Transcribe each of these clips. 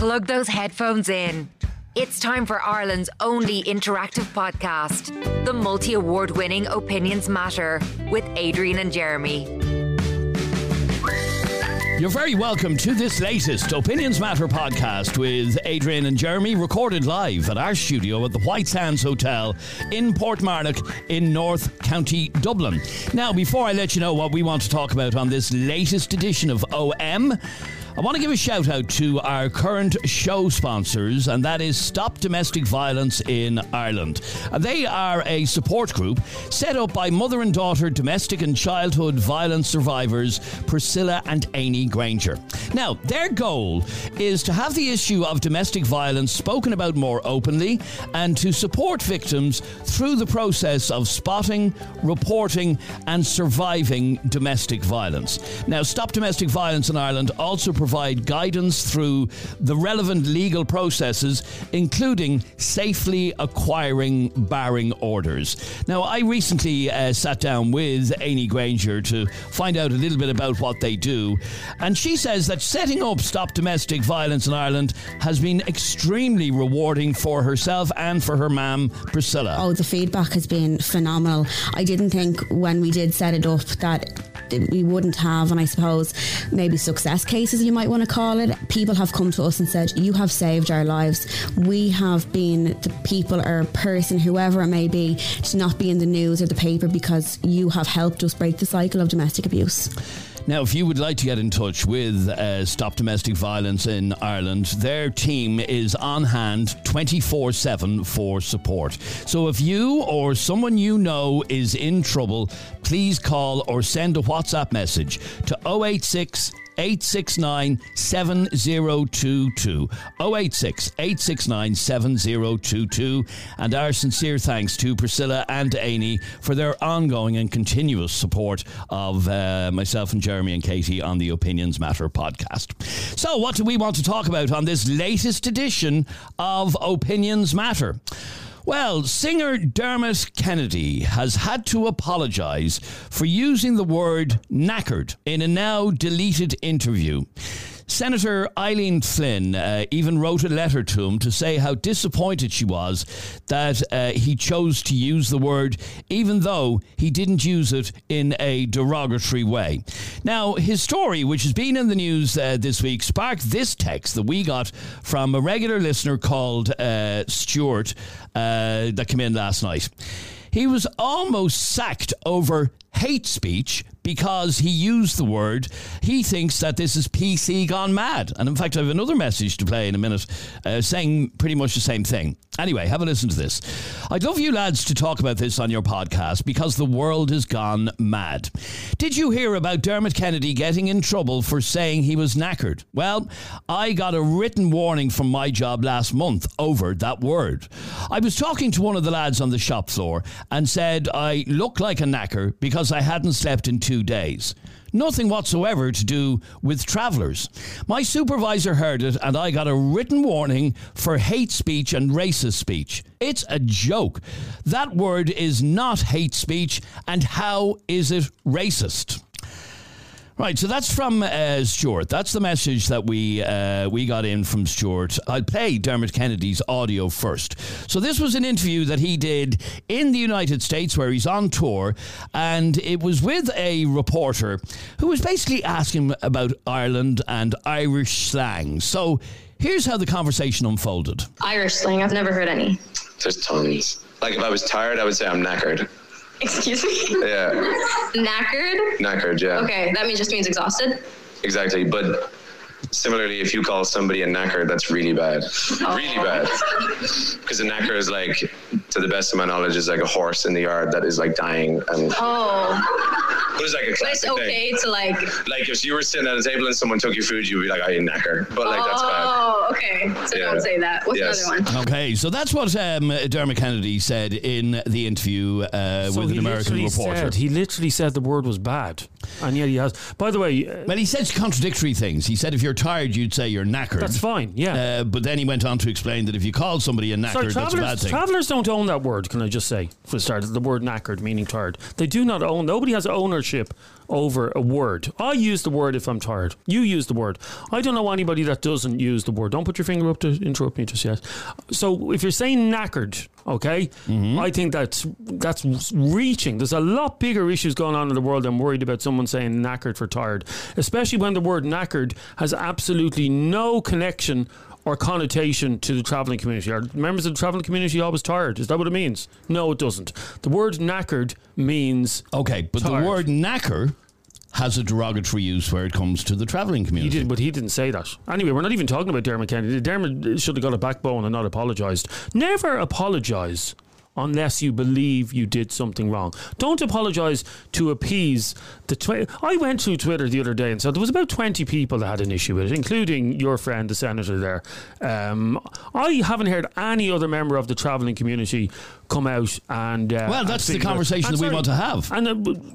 Plug those headphones in. It's time for Ireland's only interactive podcast, the multi award winning Opinions Matter with Adrian and Jeremy. You're very welcome to this latest Opinions Matter podcast with Adrian and Jeremy, recorded live at our studio at the White Sands Hotel in Portmarnock in North County Dublin. Now, before I let you know what we want to talk about on this latest edition of OM, I want to give a shout out to our current show sponsors, and that is Stop Domestic Violence in Ireland. They are a support group set up by mother and daughter domestic and childhood violence survivors Priscilla and Amy Granger. Now, their goal is to have the issue of domestic violence spoken about more openly and to support victims through the process of spotting, reporting, and surviving domestic violence. Now, Stop Domestic Violence in Ireland also provide guidance through the relevant legal processes, including safely acquiring barring orders. Now, I recently uh, sat down with Amy Granger to find out a little bit about what they do, and she says that setting up Stop Domestic Violence in Ireland has been extremely rewarding for herself and for her mum, Priscilla. Oh, the feedback has been phenomenal. I didn't think when we did set it up that we wouldn't have, and I suppose maybe success cases you might want to call it. People have come to us and said, You have saved our lives. We have been the people or person, whoever it may be, to not be in the news or the paper because you have helped us break the cycle of domestic abuse. Now, if you would like to get in touch with uh, Stop Domestic Violence in Ireland, their team is on hand 24 7 for support. So if you or someone you know is in trouble, please call or send a WhatsApp message to 086 869 7022. 086 869 7022. And our sincere thanks to Priscilla and Amy for their ongoing and continuous support of uh, myself and Jeremy and Katie on the Opinions Matter podcast. So, what do we want to talk about on this latest edition of Opinions Matter? Well, singer Dermot Kennedy has had to apologise for using the word knackered in a now deleted interview. Senator Eileen Flynn uh, even wrote a letter to him to say how disappointed she was that uh, he chose to use the word, even though he didn't use it in a derogatory way. Now, his story, which has been in the news uh, this week, sparked this text that we got from a regular listener called uh, Stuart uh, that came in last night. He was almost sacked over hate speech because he used the word. He thinks that this is PC gone mad. And in fact, I have another message to play in a minute uh, saying pretty much the same thing. Anyway, have a listen to this. I'd love you lads to talk about this on your podcast because the world has gone mad. Did you hear about Dermot Kennedy getting in trouble for saying he was knackered? Well, I got a written warning from my job last month over that word. I was talking to one of the lads on the shop floor and said I look like a knacker because I hadn't slept in two days. Nothing whatsoever to do with travellers. My supervisor heard it and I got a written warning for hate speech and racist speech. It's a joke. That word is not hate speech, and how is it racist? Right, so that's from uh, Stuart. That's the message that we uh, we got in from Stuart. I'll play Dermot Kennedy's audio first. So this was an interview that he did in the United States where he's on tour, and it was with a reporter who was basically asking about Ireland and Irish slang. So here's how the conversation unfolded. Irish slang, I've never heard any. There's tons. Like if I was tired, I would say I'm knackered. Excuse me? Yeah, Knackered? knackered. Yeah, Okay, that means just means exhausted. exactly. But similarly, if you call somebody a knacker, that's really bad. Really bad. Because a knacker is like, to the best of my knowledge, is like a horse in the yard that is like dying, and Oh, but it's like a but it's okay thing. to like. Like if you were sitting at a table and someone took your food, you'd be like, "I ain't knacker," but like that's bad. Oh, okay. So Yeah. don't say that. What's Yes. another one? Okay, so that's what um, Dermot Kennedy said in the interview uh, So with an American reporter. Said, he literally said the word was bad. And yet he has. By the way, uh, Well, he said contradictory things. He said if you're tired, you'd say you're knackered. that's fine. Yeah. Uh, but then he went on to explain that if you call somebody a knackered, Sorry, that's a bad thing. travelers don't own that word. Can I just say for the start, the word knackered meaning tired. They do not own. Nobody has ownership over a word. I use the word if I'm tired. You use the word. I don't know anybody that doesn't use the word. Don't put your finger up to interrupt me just yet. So if you're saying knackered, okay, Mm-hmm. I think that's that's reaching. There's a lot bigger issues going on in the world. I'm worried about someone saying knackered for tired, especially when the word knackered has absolutely no connection or connotation to the travelling community. Are members of the travelling community always tired? Is that what it means? No, it doesn't. The word knackered means okay, but Tired. the word knacker has a derogatory use where it comes to the travelling community. he did, but he didn't say that. Anyway, we're not even talking about Dermot Kennedy. Dermot should have got a backbone and not apologised. Never apologise unless you believe you did something wrong. Don't apologise to appease the. Twi- I went through Twitter the other day and said there was about twenty people that had an issue with it, including your friend, the senator there. Um, I haven't heard any other member of the travelling community come out and. Uh, Well, and that's the about it. conversation And that we want to have. and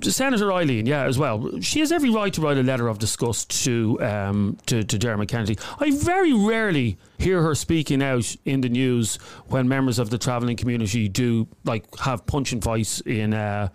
uh, Senator Eileen, yeah, as well. She has every right to write a letter of disgust to um, to, to Dermot Kennedy. I very rarely hear her speaking out in the news when members of the travelling community do like have punching fights in uh,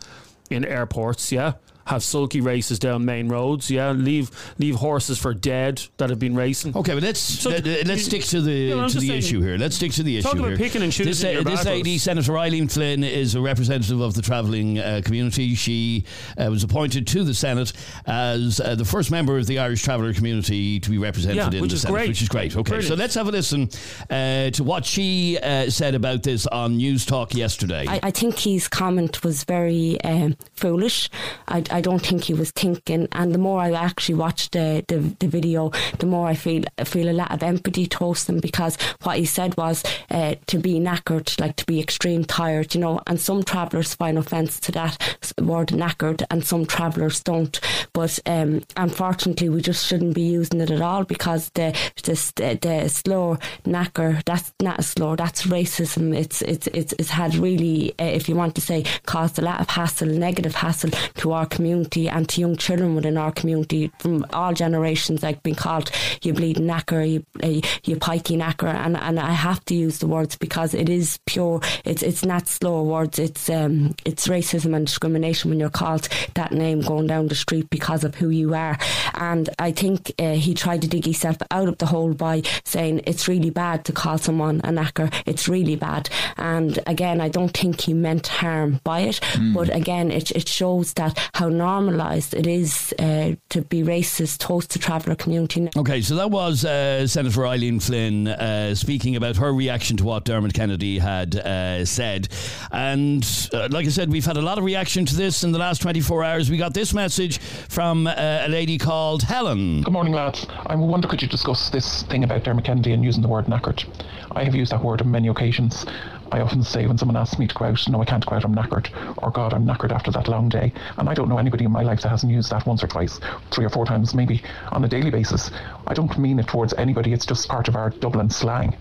in airports. Yeah. Have sulky races down main roads, yeah. Leave leave horses for dead that have been racing. Okay, but let's let, you- us stick to the Yeah, I'm to the saying- issue here. Let's stick to the issue. Talk issue about here. picking and choosing this, your this battles. lady, Senator Eileen Flynn, is a representative of the travelling uh, community. She uh, was appointed to the Senate as uh, the first member of the Irish traveller community to be represented Yeah, in which the is Senate, great. which is great. Okay, so let's have a listen uh, to what she uh, said about this on Newstalk yesterday. I, I think his comment was very um, foolish. I, I don't think he was thinking. And the more I actually watch the, the, the video, the more I feel I feel a lot of empathy towards them because what he said was uh, to be knackered, like to be extreme tired, you know. And some travellers find offence to that word knackered, and some travellers don't. But um, unfortunately, we just shouldn't be using it at all because the the, the slow knacker that's not a slow that's racism. It's it's it's, it's had really, uh, if you want to say, caused a lot of hassle, negative hassle to our community and to young children within our community from all generations. Like being called you bleeding knacker, you uh, you pikey knacker, and and I have to use the words because it is pure. It's it's not slow words. It's um it's racism and discrimination when you're called that name going down the street because of who you are. And I think uh, he tried to dig himself out of the hole by saying it's really bad to call someone a knacker. It's really bad. And again, I don't think he meant harm by it. But again, it, it shows that how normalised it is uh, to be racist towards the traveller community. Okay, so that was uh, Senator Eileen Flynn uh, speaking about her reaction to what Dermot Kennedy had uh, said. And uh, like I said, we've had a lot of reaction to this in the last 24 hours. We got this message from uh, a lady called Helen. Good morning, lads. I wonder could you discuss this thing about Dermot Kennedy and using the word knackered? I have used that word on many occasions. I often say when someone asks me to go out, no, I can't go out, I'm knackered. Or, God, I'm knackered after that long day. And I don't know anybody in my life that hasn't used that once or twice, three or four times, maybe on a daily basis. I don't mean it towards anybody, it's just part of our Dublin slang.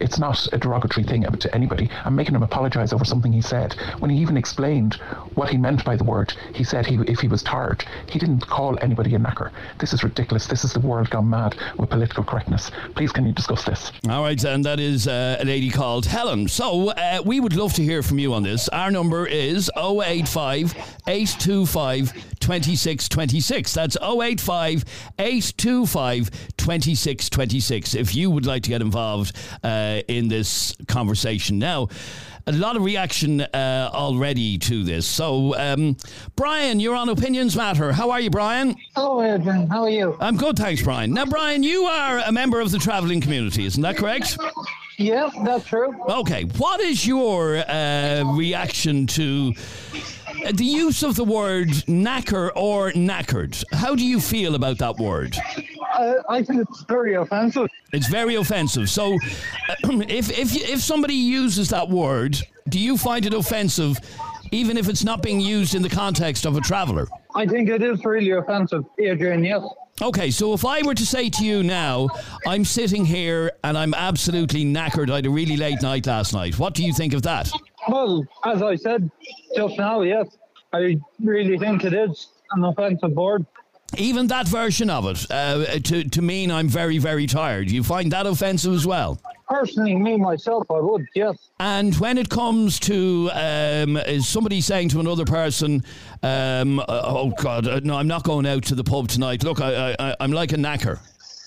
It's not a derogatory thing to anybody. I'm making him apologise over something he said. When he even explained what he meant by the word, he said he, if he was tired, he didn't call anybody a knacker. This is ridiculous. This is the world gone mad with political correctness. Please, can you discuss this? All right, and that is uh, a lady called Helen. So uh, we would love to hear from you on this. Our number is 085 825 2626. That's 085 825 2626 if you would like to get involved uh, in this conversation. Now, a lot of reaction uh, already to this. So, um, Brian, you're on Opinions Matter. How are you, Brian? Hello, Adrian. How are you? I'm good, thanks, Brian. Now, Brian, you are a member of the travelling community, isn't that correct? Yeah, that's true. Okay, what is your uh, reaction to uh, the use of the word knacker or knackered? How do you feel about that word? Uh, I think it's very offensive. It's very offensive. So, uh, if if if somebody uses that word, do you find it offensive, even if it's not being used in the context of a traveller? I think it is really offensive, Adrian. Yes. Okay, so if I were to say to you now, I'm sitting here and I'm absolutely knackered. I had a really late night last night. What do you think of that? Well, as I said just now, yes, I really think it is an offensive word. Even that version of it, uh, to, to mean I'm very, very tired, you find that offensive as well? Personally, me myself, I would, yes. And when it comes to um, is somebody saying to another person, um, uh, "Oh God, uh, no, I'm not going out to the pub tonight. Look, I, I, I'm like a knacker,"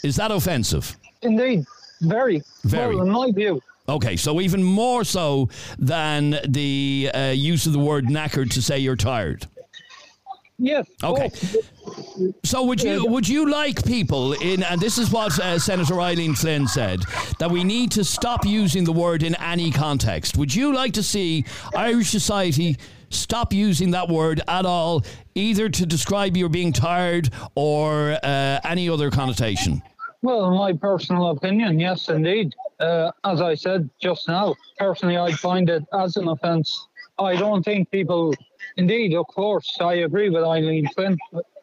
is that offensive? Indeed, very. Very. Well, in my view. Okay, so even more so than the uh, use of the word knackered to say you're tired. Yes. Okay. So would you would you like people in and this is what uh, Senator Eileen Flynn said that we need to stop using the word in any context. Would you like to see Irish society stop using that word at all either to describe you being tired or uh, any other connotation? Well, in my personal opinion, yes, indeed. Uh, as I said just now, personally, I find it as an offence. I don't think people, indeed, of course, I agree with Eileen Flynn.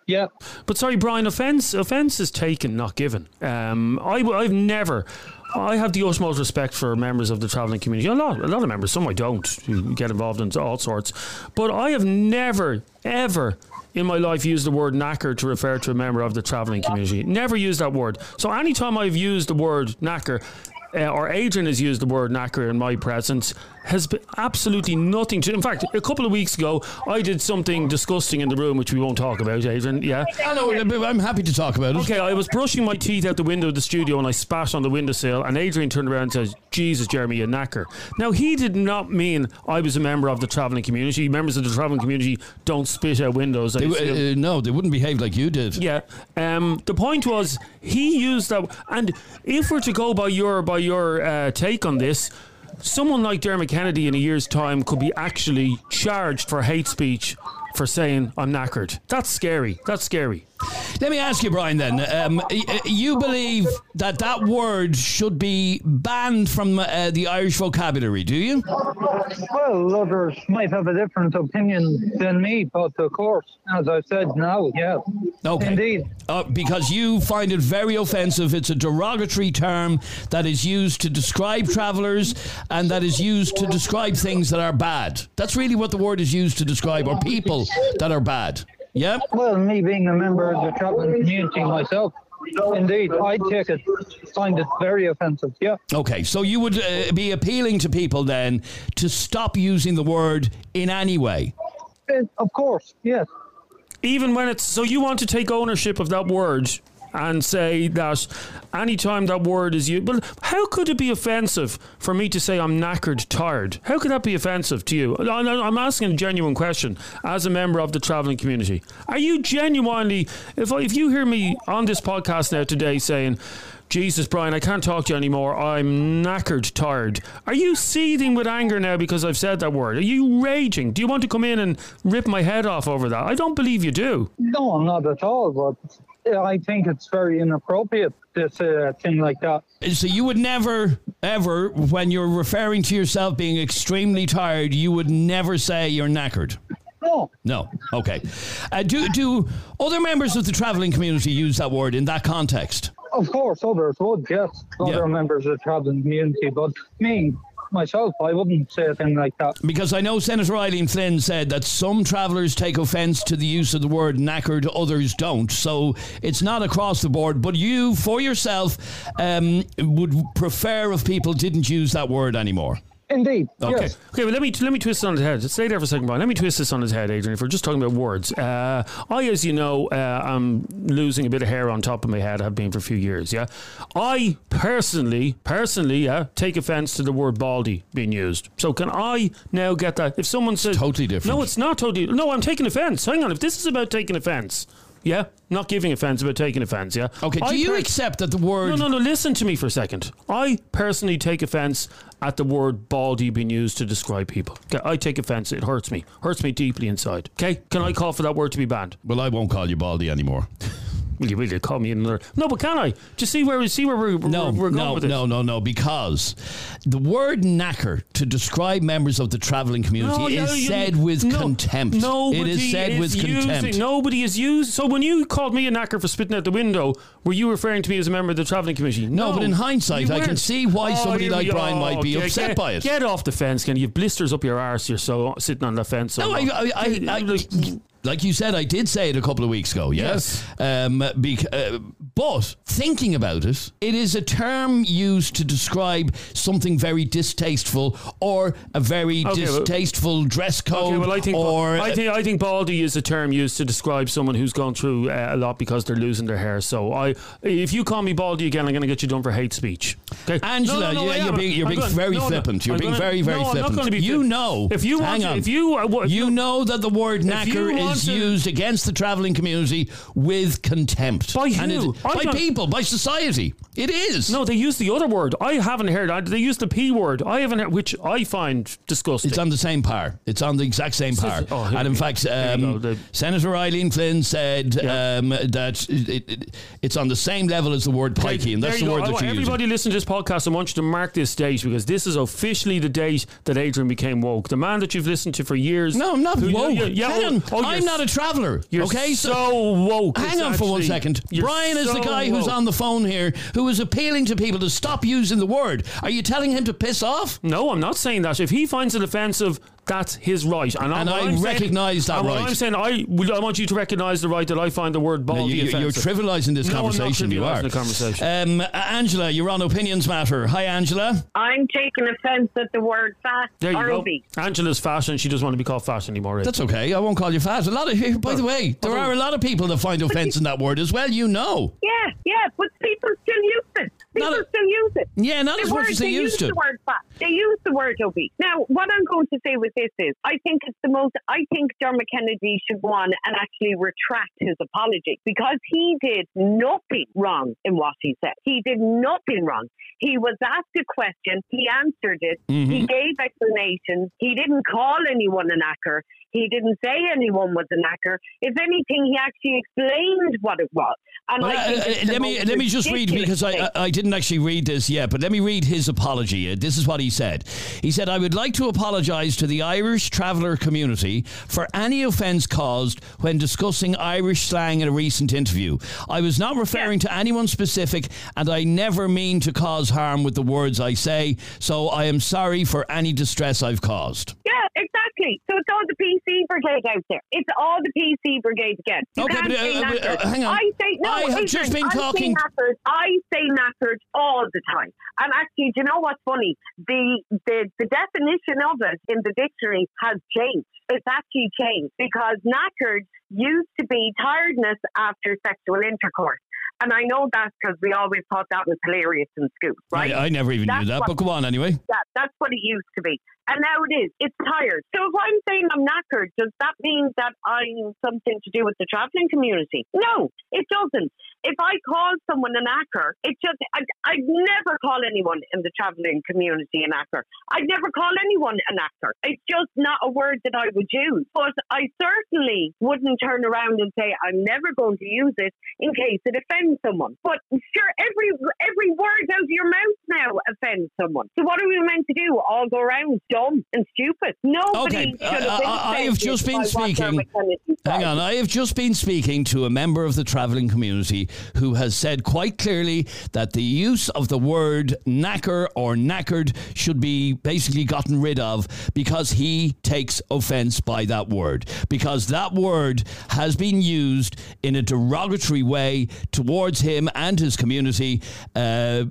Yeah, But sorry, Brian, offence offence is taken, not given. Um, I, I've never. I have the utmost respect for members of the travelling community. A lot, a lot of members. Some I don't. Get involved in all sorts. But I have never, ever in my life used the word knacker to refer to a member of the travelling community. Never used that word. So anytime I've used the word knacker, uh, or Adrian has used the word knacker in my presence, has been absolutely nothing to. In fact, a couple of weeks ago, I did something disgusting in the room, which we won't talk about, Adrian. Yeah. I know, I'm happy to talk about it. Okay, I was brushing my teeth out the window of the studio and I spat on the windowsill, and Adrian turned around and says, Jesus, Jeremy, you knacker. Now, he did not mean I was a member of the travelling community. Members of the travelling community don't spit out windows. They, uh, no, they wouldn't behave like you did. Yeah. Um, the point was he used that, and if we're to go by your by your uh, take on this, someone like Dermot Kennedy in a year's time could be actually charged for hate speech for saying I'm knackered. That's scary. That's scary. Let me ask you, Brian. Then um, you believe that that word should be banned from uh, the Irish vocabulary? Do you? well, others might have a different opinion than me, but of course, as I said now, yeah. Okay. Indeed. Uh, because you find it very offensive. It's a derogatory term that is used to describe travellers and that is used to describe things that are bad. That's really what the word is used to describe, or people that are bad. Yeah? Well, me being a member of the travelling community myself, indeed, I take it, find it very offensive, yeah. Okay, so you would uh, be appealing to people then to stop using the word in any way. Uh, of course, yes. even when it's so you want to take ownership of that word and say that anytime that word is used but how could it be offensive for me to say I'm knackered tired how could that be offensive to you I'm asking a genuine question as a member of the travelling community are you genuinely if, if you hear me on this podcast now today saying Jesus, Brian, I can't talk to you anymore. I'm knackered, tired. Are you seething with anger now because I've said that word? Are you raging? Do you want to come in and rip my head off over that? I don't believe you do. No, not at all, but I think it's very inappropriate to say a thing like that. So you would never, ever, when you're referring to yourself being extremely tired, you would never say you're knackered. No, No. Okay. Uh, do do other members of the travelling community use that word in that context? of course, others would, yes, other Yeah. members of the travelling community, but me, myself, I wouldn't say a thing like that. Because I know Senator Eileen Flynn said that some travellers take offence to the use of the word knackered, others don't. So it's not across the board. But you, for yourself, um, would prefer if people didn't use that word anymore. Indeed, Okay. yes. Okay, well, let me let me twist it on his head. Stay there for a second, Brian. Let me twist this on his head, Adrian. If we're just talking about words, uh, I, as you know, uh, I'm losing a bit of hair on top of my head. I've been for a few years. Yeah, I personally, personally, yeah, take offence to the word baldy being used. So can I now get that? If someone says totally different. no, it's not totally. No, I'm taking offence. Hang on. If this is about taking offence. Yeah, not giving offence, but taking offence. Yeah. Okay, do I you per- accept that the word. no, no, no. Listen to me for a second. I personally take offence at the word baldy being used to describe people. Okay, I take offence. It hurts me. Hurts me deeply inside. Okay, can I call for that word to be banned? Well, I won't call you Baldy anymore. Will you really call me another? No, but can I? Just see where we see where we're, No, we're, we're going no, with this. no, no, no, because the word knacker to describe members of the travelling community No, no, is you- said with no, contempt. Nobody it is said with using- contempt. Nobody is used. So when you called me a knacker for spitting out the window, were you referring to me as a member of the travelling committee? No, but in hindsight, I can see why oh, somebody like Brian might be upset get, by it. Get off the fence, can You've blisters up your arse. You're so sitting on the fence. So No, I-. I- I- I- like you said, I did say it a couple of weeks ago. Yeah? Yes. Um, bec- uh, but thinking about it, it is a term used to describe something very distasteful or a very Okay, well- distasteful dress code. Okay, well, I think or I think I think baldy is a term used to describe someone who's gone through uh, a lot because they're losing their hair. So I, if you call me baldy again, I'm going to get you done for hate speech. Okay, Angela, yeah, I you're being, you're being gonna- very no, no, flippant. You're I'm being gonna- very, very no, flippant. you know. if you want hang on. if you uh, what- you know that the word knacker want is to- used against the travelling community with contempt. By And who? it- by don't- people, by society. It is. No, they use the other word. I haven't heard. I- They use the p word. I haven't heard, which I find disgusting. It's on the same par. It's on the exact same par. Oh, and in fact, um. The- Senator Eileen Flynn said Yeah. um, that it, it, it's on the same level as the word pikey, and that's the word I that want you're using. everybody listen to this podcast. I want you to mark this date because this is officially the date that Adrian became woke. The man that you've listened to for years. No, I'm not who- woke. Yeah, yeah, Hang well, on. oh, I'm not a traveller. You're okay, so woke. Hang It's on for one second. Brian is the so guy who's woke. on the phone here who is appealing to people to stop using the word. Are you telling him to piss off? No, I'm not saying that. If he finds it offensive, that's his right. And, And I recognise that and what right. I'm saying, I, will- I want you to recognise the right that I find the word No, baldy you, you're trivialising this No, I'm not conversation. you are. trivialising the conversation. Um, Angela, you're on Opinions Matter. Hi, Angela. I'm taking offence at the word fat There you or go. Angela's fat and she doesn't want to be called fat anymore. That's okay. I won't call you fat. A lot of, by the way, there are a lot of people that find offence in that word as well. You know. Yeah, yeah, but people still use it. People Not still use it. Yeah, not The as much as they use used to. the word fat. They use the word obese. Now, what I'm going to say with this is, I think it's the most. I think Dermot Kennedy should go on and actually retract his apology because he did nothing wrong in what he said. He did nothing wrong. He was asked a question. He answered it. Mm-hmm. He gave explanations. He didn't call anyone a knacker. He didn't say anyone was a knacker. If anything, he actually explained what it was. And Well, I uh, uh, let me let me just read because I. I I didn't actually read this yet, but let me read his apology. Uh, This is what he said. He said, "I would like to apologise to the Irish traveller community for any offence caused when discussing Irish slang in a recent interview. I was not referring to anyone specific, and I never mean to cause harm with the words I say. So I am sorry for any distress I've caused." Yeah, exactly. So it's all the PC brigade out there. It's all the PC brigade again. You Okay, can't but, uh, say uh, uh, hang on. I say no. I have Adrian, just been I talking- Say knackered. I say knackered all the time. And actually, do you know what's funny? The the the definition of it in the dictionary has changed. It's actually changed because knackered used to be tiredness after sexual intercourse. And I know that because we always thought that was hilarious in school, right? I, I never even That's knew that, what- but go on anyway. that that's what it used to be. And now it is. It's tired. So if I'm saying I'm knackered, does that mean that I'm something to do with the travelling community? No, it doesn't. If I call someone a knacker, it just I, I'd never call anyone in the travelling community a knacker. I'd never call anyone a knacker. It's just not a word that I would use. But I certainly wouldn't turn around and say I'm never going to use it in case it offends someone. But sure, every every word out of your mouth now offends someone. So what are we meant to do? All go around dumb and stupid? Nobody Okay, should have uh, been I- I- I have just been speaking- Dermot Kennedy said. Hang on, I have just been speaking to a member of the travelling community who has said quite clearly that the use of the word knacker or knackered should be basically gotten rid of because he takes offence by that word. Because that word has been used in a derogatory way towards him and his community. Uh,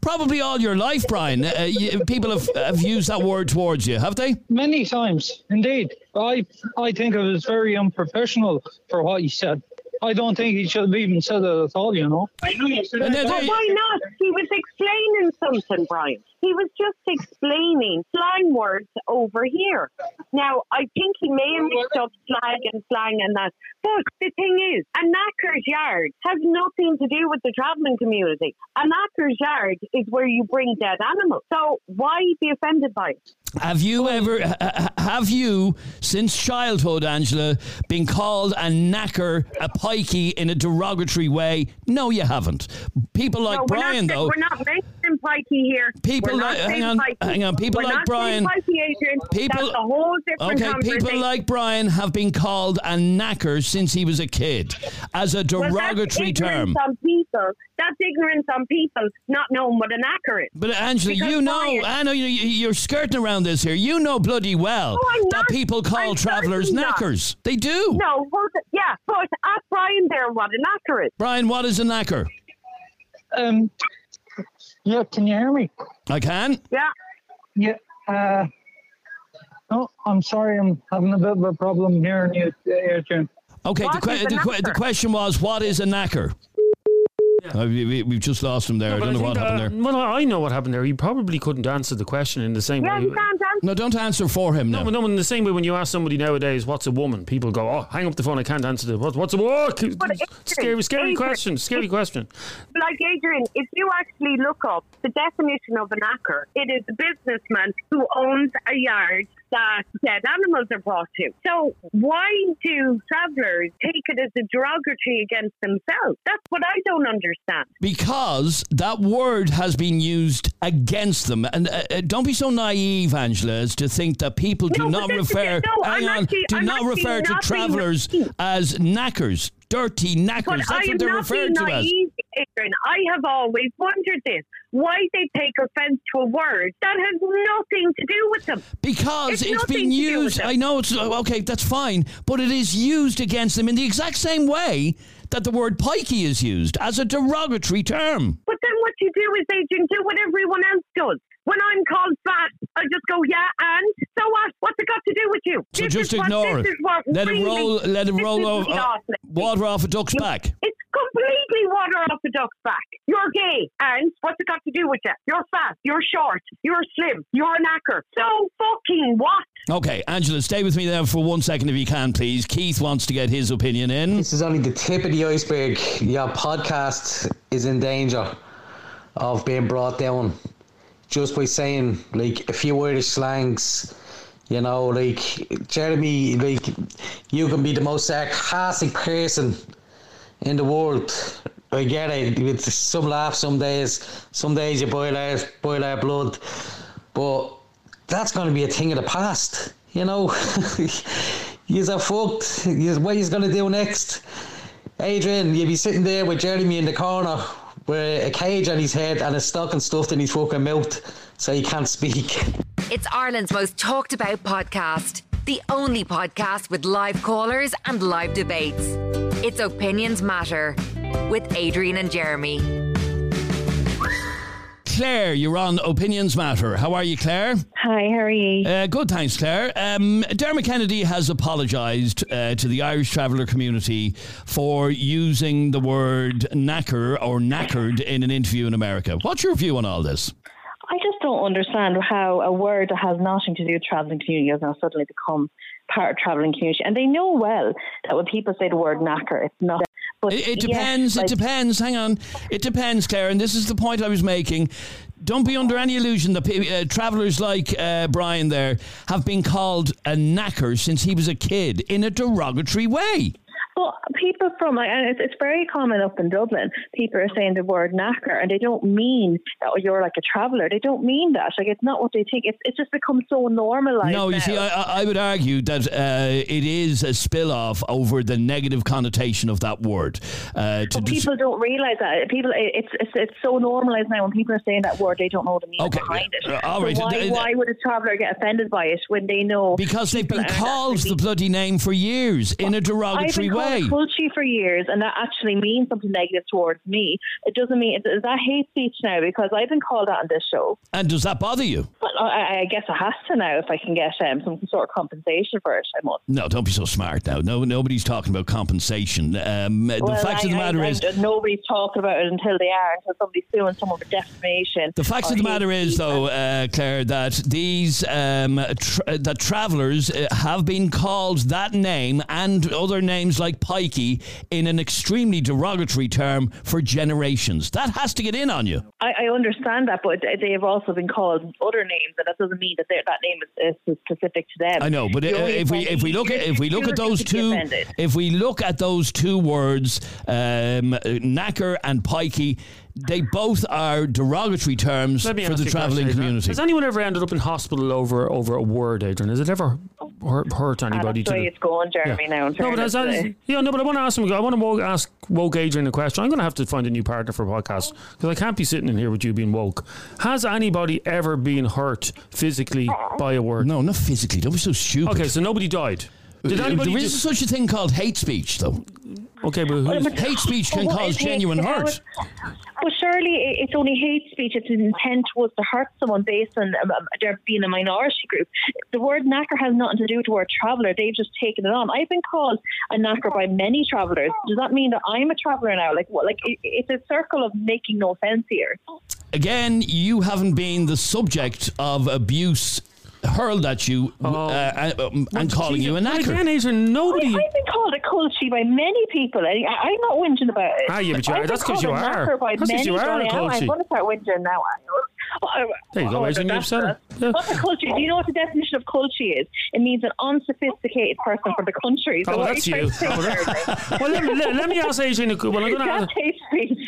Probably all your life, Brian. Uh, you, people have, have used that word towards you, have they? Many times, indeed. I I think it was very unprofessional for what he said. I don't think he should have even said it at all, you know. And then But they- why not? He was explaining something, Brian. He was just explaining slang words over here. Now, I think he may have mixed up slang and slang and that. But the thing is, a knacker's yard has nothing to do with the travelling community. A knacker's yard is where you bring dead animals. So why be offended by it? Have you ever, ha- ha- have you, since childhood, Angela, been called a knacker, a pikey in a derogatory way? No, you haven't. People like no, Brian, not, though. We're not mentioning pikey here. People We're like- hang on, pikey. hang on, people We're like not Brian- Pikey, Adrian. People- That's a whole different Okay, people like Brian have been called a knacker since he was a kid as a derogatory that's term. ignorance on people. That's ignorance on people not knowing what a knacker is. But Angela, Because you know, Brian- I know you, you're skirting around this here. You know bloody well No, that not. people call I'm travellers certainly not. knackers. They do. No, well, yeah, but ask Brian there what a knacker is. Brian, what is a knacker? Um, yeah, can you hear me? I can. Yeah. Yeah. Uh, oh, I'm sorry, I'm having a bit of a problem hearing you, Adrian. Okay, the, que- is the, que- the question was, what is a knacker? Uh, we, we, we've just lost him there. I don't know think, what happened uh, there. Well, I know what happened there. He probably couldn't answer the question in the same Yeah, way. can't. No, don't answer for him No, now. but no, in the same way when you ask somebody nowadays, what's a woman? People go, oh, hang up the phone, I can't answer the, what, what's a what? But Adrian, Scary, scary Adrian, question, scary question. Like Adrian, if you actually look up the definition of a knacker, it is a businessman who owns a yard that dead animals are brought to. So why do travellers take it as a derogatory against themselves? That's what I don't understand. Because that word has been used against them. And uh, uh, don't be so naive, Angela, as to think that people do No, not refer. No, hang I'm on, actually- do I'm not refer to not travellers as knackers. Dirty knackers. But That's what they're referred being to as. Adrian. I have always wondered this. Why they take offence to a word that has nothing to do with them. Because It's it's been to do with used. I know it's okay. That's fine, but it is used against them in the exact same way that the word pikey is used as a derogatory term. But then what you do is, Adrian, do what everyone else does. When I'm called fat, I just go, yeah, and so what? What's it got to do with you? So This just what- ignore this it. is what Let really- it roll. Let it roll over, uh, water off a duck's back. It's completely water off a duck's back. You're gay, and what's it got to do with you? You're fat, you're short, you're slim, you're a knacker. So fucking what? Okay, Angela, stay with me there for one second if you can, please. Keith wants to get his opinion in. This is only the tip of the iceberg. Your podcast is in danger of being brought down just by saying like a few Irish slangs. You know, like Jeremy, like you can be the most sarcastic person in the world. I get it. With some laughs, some days, some days you boil out, boil out blood, but that's going to be a thing of the past. You know, you're fucked. What he's going to do next? Adrian, you'll be sitting there with Jeremy in the corner with a cage on his head and a stocking stuffed in his fucking mouth so he can't speak. It's Ireland's most talked about podcast. The only podcast with live callers and live debates. It's Opinions Matter with Adrian and Jeremy. Claire, you're on Opinions Matter. How are you, Claire? Hi, how are you? Uh, good, thanks, Claire. Um, Dermot Kennedy has apologised uh, to the Irish traveller community for using the word knacker or knackered in an interview in America. What's your view on all this? I don't understand how a word that has nothing to do with travelling community has now suddenly become part of travelling community. And they know well that when people say the word knacker, it's not. But It, it yes, depends. like- it depends. Hang on. It depends, Claire. And this is the point I was making. Don't be under any illusion that uh, travellers like uh, Brian there have been called a knacker since he was a kid in a derogatory way. Well, people from like, and it's, it's very common up in Dublin. People are saying the word knacker, and they don't mean that you're like a traveller. They don't mean that. Like it's not what they think. It's it's just become so normalised. No, you now. see, I, I would argue that uh, it is a spill off over the negative connotation of that word. Uh, to But people don't realise that. People, it's, it's it's so normalised now. When people are saying that word, they don't know the meaning Okay, behind it. uh, all so right, why, uh, why would a traveller get offended by it when they know? because they've been called the bloody name for years in a derogatory been way. called culchie for years, and that actually means something negative towards me. It doesn't mean is that hate speech now because I've been called out on this show. And does that bother you? But I, I guess it has to now if I can get um, some sort of compensation for it. I must. No, don't be so smart now. No, nobody's talking about compensation. Um, the Well, fact I, of the matter I, is, nobody's talking about it until they are, until somebody's suing someone for defamation. The fact of the matter is, though, uh, Claire, that these um, tra- that travellers uh, have been called that name and other names like like pikey in an extremely derogatory term for generations. That has to get in on you. I, I understand that, but they have also been called other names, and that doesn't mean that that name is, is specific to them. I know, but uh, if we if we look at if we look at those two offended. if we look at those two words, um, knacker and pikey, they both are derogatory terms for the travelling community. Has anyone ever ended up in hospital over over a word, Adrian? Has it ever hurt, hurt anybody? that's the to way the- it's going, Jeremy. Now, in No, but fairness, has uh, yeah, no, but I want to ask him. I want to ask woke Adrian a question. I'm going to have to find a new partner for a podcast because I can't be sitting in here with you being woke. Has anybody ever been hurt physically by a word? No, not physically. Don't be so stupid. Okay, so nobody died. Did anybody? there is ju- such a thing called hate speech, though. Okay, but who's, hate speech can Well, cause genuine how hurt. But Well, surely it's only hate speech. If Its intent was to hurt someone based on um, um, there being a minority group. The word knacker has nothing to do with the word traveller. They've just taken it on. I've been called a knacker by many travellers. Does that mean that I'm a traveller now? Like, what? Like, it, it's a circle of making no sense here. Again, you haven't been the subject of abuse hurled at you uh, uh, um, and calling you a But knacker. Again, Adrian, nobody. I, I've been called a culchie by many people. I, I- I'm not whinging about it. Ah, yeah, but you are. I've been called you a are. knacker By That's 'cause many you are a Johnny, culchie. I'm going to start whinging now. There you go, Oh, Adrian. You that's said. What's a culchie? Do you know what the definition of culchie is? It means an unsophisticated person from the country. So Oh, that's trying you. to say, Oh, Jeremy? that- well, let me, let, let me ask Adrian. A, well, I'm going to ask.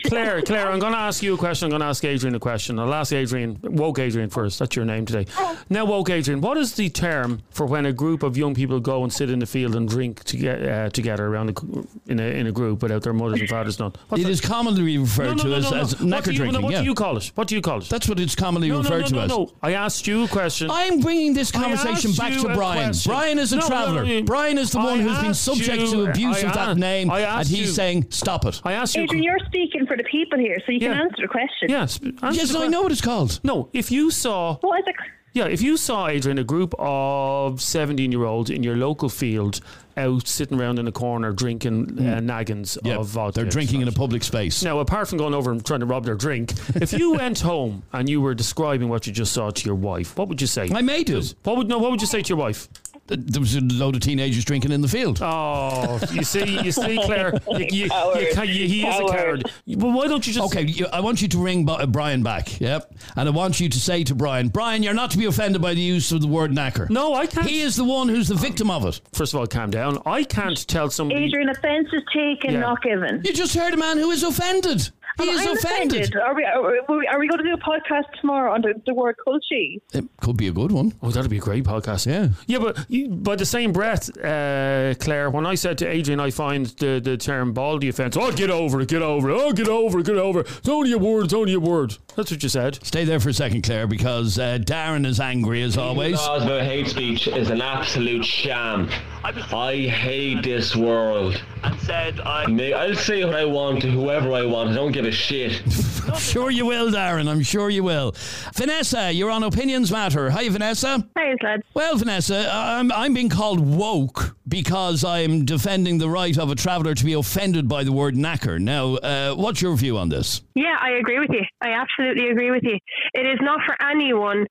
Claire. Claire, I'm going to ask you a question. I'm going to ask Adrian a question. I'll ask Adrian, woke Adrian first. That's your name today. Now, woke Adrian, what is the term for when a group of young people go and sit in the field and drink toge- uh, together around a, in a in a group without their mothers and fathers known? What's It that? is commonly referred No, no, to no, as, no, no. as What knacker do you- drinking. What yeah. do you call it? What do you call it? That's what it's commonly no, no, referred no, to no, as. no. I asked you a question. I'm bringing this conversation back to Brian. question. Brian is a No, no, traveller. no, Brian is the I one who's been subject you- to abuse I of that asked- name, I and he's you- saying, "Stop it." I asked you. Adrian, you're speaking for the people here, so you can answer the question. Yes. answer Yes, the I know what it's called. No, if you saw What is it? Yeah, if you saw Adrian a group of seventeen-year-olds in your local field out sitting around in a corner drinking uh, naggins Yeah, of vodka, they're drinking in a public space. Now, apart from going over and trying to rob their drink, if you went home and you were describing what you just saw to your wife, what would you say? I may do. What would no? What would you say to your wife? There was a load of teenagers drinking in the field. Oh, you see, you see, Claire, you, you, you, Coward. ca- you- he is a Coward. coward. Well, why don't you just? Okay, you, I want you to ring uh, Brian back, yep? And I want you to say to Brian, Brian, you're not to be offended by the use of the word knacker. No, I can't. He is the one who's the victim of it. First of all, calm down. I can't tell somebody. Adrian, offence is taken, Yeah. not given. You just heard a man who is offended. He is I'm offended. Are we, are, we, are we going to do a podcast tomorrow on the, the word culchie? It could be a good one. Oh, that'd be a great podcast. Yeah. Yeah, but you, by the same breath, uh, Claire, when I said to Adrian, I find the, the term baldy offence, oh, get over it, get over it, oh, get over it, get over it. It's only a word, it's only a word. That's what you said. Stay there for a second, Claire, because uh, Darren is angry as always. laws about hate speech is an absolute sham. I hate this world. And said I May- I'll say what I want to whoever I want. I don't give a shit. I'm sure you will, Darren. I'm sure you will. Vanessa, you're on Opinions Matter. Hi, Vanessa. Hi, lads. Well, Vanessa, I'm, I'm being called woke because I'm defending the right of a traveller to be offended by the word knacker. Now, uh, what's your view on this? Yeah, I agree with you. I absolutely agree with you. It is not for anyone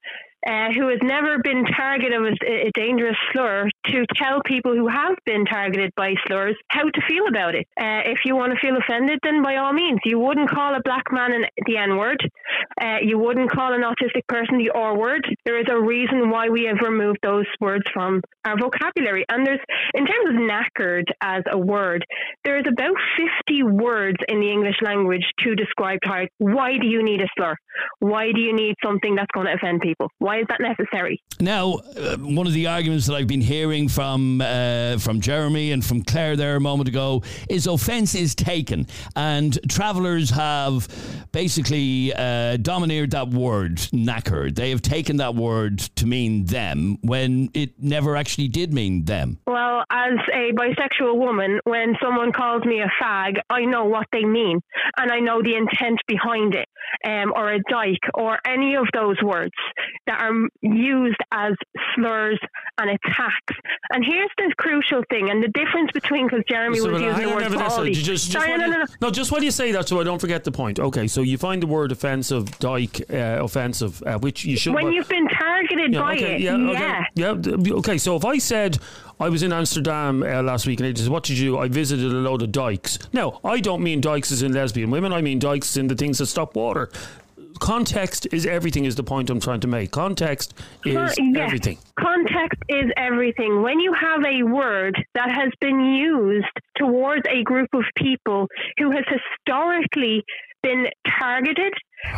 uh, who has never been targeted with a, dangerous slur to tell people who have been targeted by slurs how to feel about it. Uh, if you want to feel offended, then by all means, you wouldn't call a black man an, the N word. Uh, you wouldn't call an autistic person the R word. There is a reason why we have removed those words from our vocabulary. And there's, in terms of knackered as a word, there is about 50 words in the English language to describe tired. Why do you need a slur? Why do you need something that's going to offend people? Why is that necessary? Now, uh, one of the arguments that I've been hearing from uh, from Jeremy and from Claire there a moment ago is offence is taken, and travellers have basically uh, domineered that word knackered. They have taken that word to mean them when it never actually did mean them. Well, as a bisexual woman, when someone calls me a fag, I know what they mean and I know the intent behind it, um, or a dyke, or any of those words that are used as slurs and attacks. And here's the crucial thing, and the difference between because Jeremy So, was well, using the word baldy. Just, just Sorry, while no, no, no. no, just while you say that, so I don't forget the point. Okay, so you find the word offensive, dyke, uh, offensive, uh, which you should. When you've been targeted Yeah, by okay, it, yeah, yeah. okay, yeah. Okay, so if I said I was in Amsterdam uh, last week and it says, "What did you do?" I visited a load of dikes. Now, I don't mean dikes as in lesbian women. I mean dikes as in the things that stop water. Context is everything. Is the point I'm trying to make? Context is yes. everything. Context is everything. When you have a word that has been used towards a group of people who has historically been targeted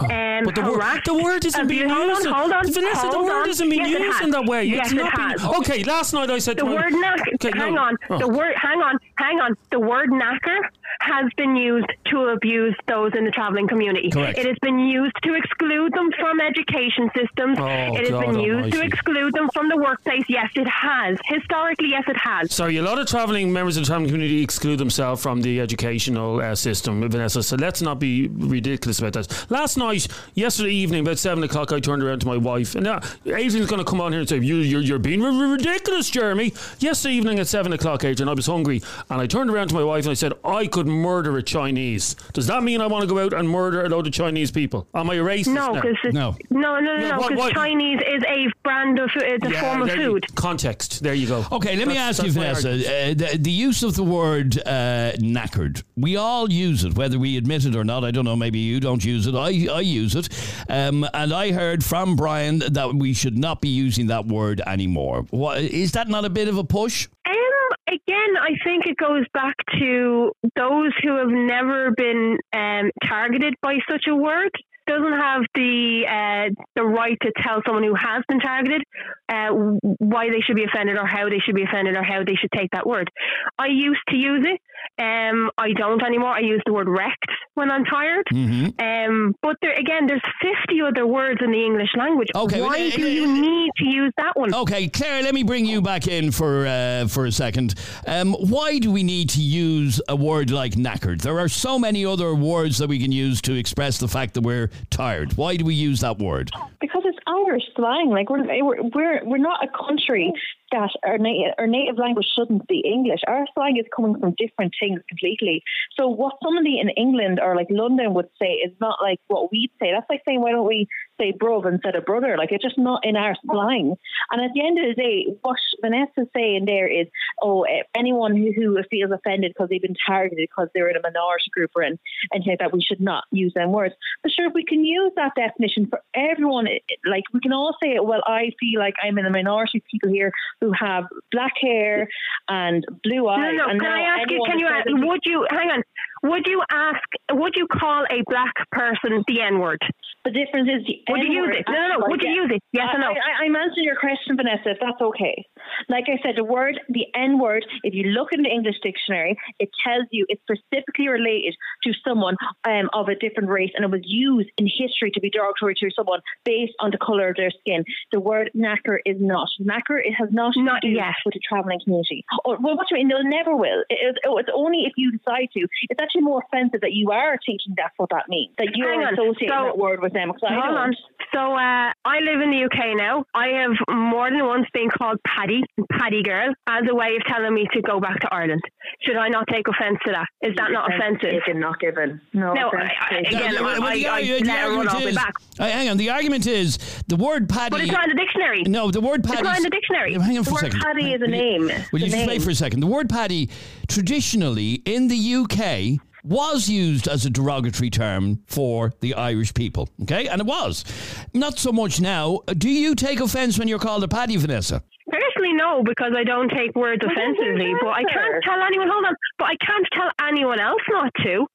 and But the word, the word isn't abused- being hold used. on, hold on, Vanessa, the word on. isn't being Yes, used in that way. Yes, it's it not has. being. Okay, last night I said the word knacker. Okay, no. hang on. Oh. The word. Hang on. Hang on. The word knacker has been used to abuse those in the travelling community. Correct. It has been used to exclude them from education systems. Oh, it has God been used to exclude them from the workplace. Yes, it has. Historically, yes, it has. Sorry, a lot of travelling members of the travelling community exclude themselves from the educational uh, system, Vanessa. So let's not be ridiculous about that. Last night, yesterday evening, about seven o'clock, I turned around to my wife, and uh, Adrian's going to come on here and say, you, you're, "You're being ridiculous, Jeremy." Yesterday evening at seven o'clock, Adrian, I was hungry, and I turned around to my wife and I said, "I could murder a Chinese." Does that mean I want to go out and murder a load of Chinese people? Am I a racist? No, because No. no, no, no, no, because what- Chinese is a brand of it's a Yeah, form of there you- food. context. There you go. Okay, let me ask you, Vanessa. Uh, the, the use of the word uh, knackered. We all use it, whether we admit it or not. I don't know. Maybe you don't use it. I, I use it. Um, and I heard from Brian that we should not be using that word anymore. What, is that not a bit of a push? Um, again, I think it goes back to those who have never been um, targeted by such a word. Doesn't have the uh, the right to tell someone who has been targeted uh, why they should be offended or how they should be offended or how they should take that word. I used to use it. Um, I don't anymore. I use the word wrecked when I'm tired. Mm-hmm. Um, but there again, there's 50 other words in the English language. Okay, Why well, do uh, you need to use that one? Okay, Claire, let me bring you back in for uh, for a second. Um, why do we need to use a word like knackered? There are so many other words that we can use to express the fact that we're tired. Why do we use that word? because it's Irish slang. Like we're we're we're, we're not a country that our native our native language shouldn't be English. Our slang is coming from different things completely. So what somebody in England or like London would say is not like what we'd say. That's like saying why don't we say bruv instead of brother? Like it's just not in our slang. And at the end of the day, what Vanessa's saying there is, oh, eh, anyone who, who feels offended because they've been targeted because they're in a minority group or in, and like that we should not use them words. But sure, if we can use that definition for everyone, it- it- like we can all say, well, I feel like I'm in a minority people here who have black hair and blue eyes. No, no. and Can I ask you? Can you? Ask, would you hang on? Would you ask? Would you call a black person the N word? The difference is the Would you use it? No, no, no. Would you use it? Yes or no? I, I, I'm answering your question, Vanessa, if that's okay. Like I said, the word, the N word, if you look in the English dictionary, it tells you it's specifically related to someone um, of a different race and it was used in history to be derogatory to someone based on the colour of their skin. The word knacker is not. Knacker, it has not, Not to do yet. with the travelling community. Or, well, what do you mean? It never will. It, it, it's only if you decide to. It's actually more offensive that you are thinking that's what that means. That you're Hang associating So- that word with them. Hold on. So uh, I live in the UK now. I have more than once been called Paddy, Paddy girl, as a way of telling me to go back to Ireland. Should I not take offence to that? Is that not offensive? Taken, not given. No, No, I- I- again, No, I- well, the I- argu- I the let argument is- back. Hang on. The argument is the word paddy. But it's not in the dictionary. No, the word It's paddy. not in the dictionary. Hang on The for a word second. paddy is a name. Will you It's just wait for a second? The word paddy, traditionally in the UK, was used as a derogatory term for the Irish people. Okay, and it was not so much now. Do you take offence when you're called a paddy, Vanessa? Personally, no, because I don't take words Well, offensively. But I can't tell anyone. Hold on, but I can't tell anyone else not to,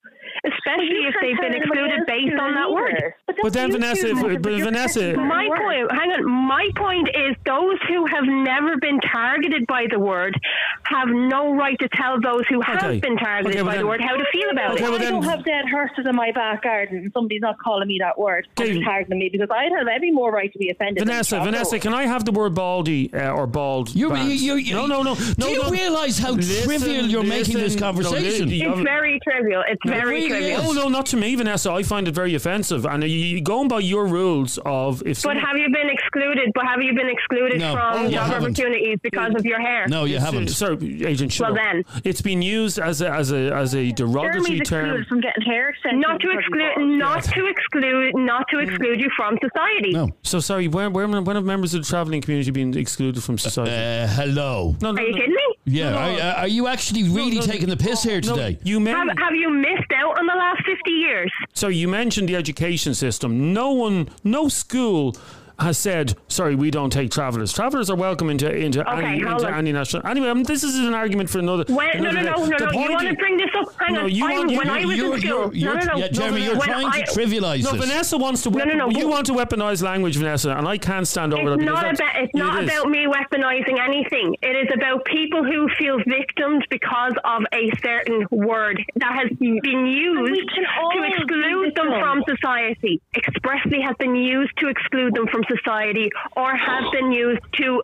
especially if they've been excluded based on that word. But, But then, Vanessa, if- but Vanessa- My point, hang on. My point is, those who have never been targeted by the word have no right to tell those who Okay. have been targeted Okay, well by the word how to feel about Okay, it. well I don't have dead horses in my back garden and somebody's not calling me that word Okay. targeting me because I'd have every more right to be offended. Vanessa, Vanessa, can I have the word baldy uh, or bald? You, bands? you, you, no, no, no, no. Do you no. realise how Listen, trivial you're making this listen. No, conversation? It's very trivial. It's very really? trivial. Oh no, not to me, Vanessa. I find it very offensive. And you, you going by your rules of if. But have you been excluded? But have you been excluded No. from Oh, job haven't. opportunities because of your hair? No, you It's, uh, haven't. Sorry, Agent. shut Well, up. then. it's been used as a as a as a derogatory term. excluded from getting hair extensions. Not to exclude, bald. not to exclude, not to exclude you from society. No. So sorry, when, when, when have members of the travelling community been excluded from society? Uh, hello. no, no, Are you no. kidding me? Yeah, No, are, no. are you actually really no, taking the piss here No, today? you men- Have, have you missed out on the last fifty years? So you mentioned the education system. No one, no school has said, "Sorry, we don't take travellers. Travellers are welcome into into Okay, any hold into any national. Anyway, I mean, this is an argument for another. When, no, another no, no, day. no, The no. You want to bring this up? Hang No, on. you I, want- you- when I was you're- in school, you're- you're- no, no, no. yeah, Jeremy, no, you're when trying I, to trivialise No, this. Vanessa wants to. No, no, no, You want to weaponize language, Vanessa, and I can't stand over that. It's because not about. It's not is. about me weaponizing anything. It is about people who feel victims because of a certain word that has been used to exclude them from society. Expressly has been used to exclude them from society, or have been used to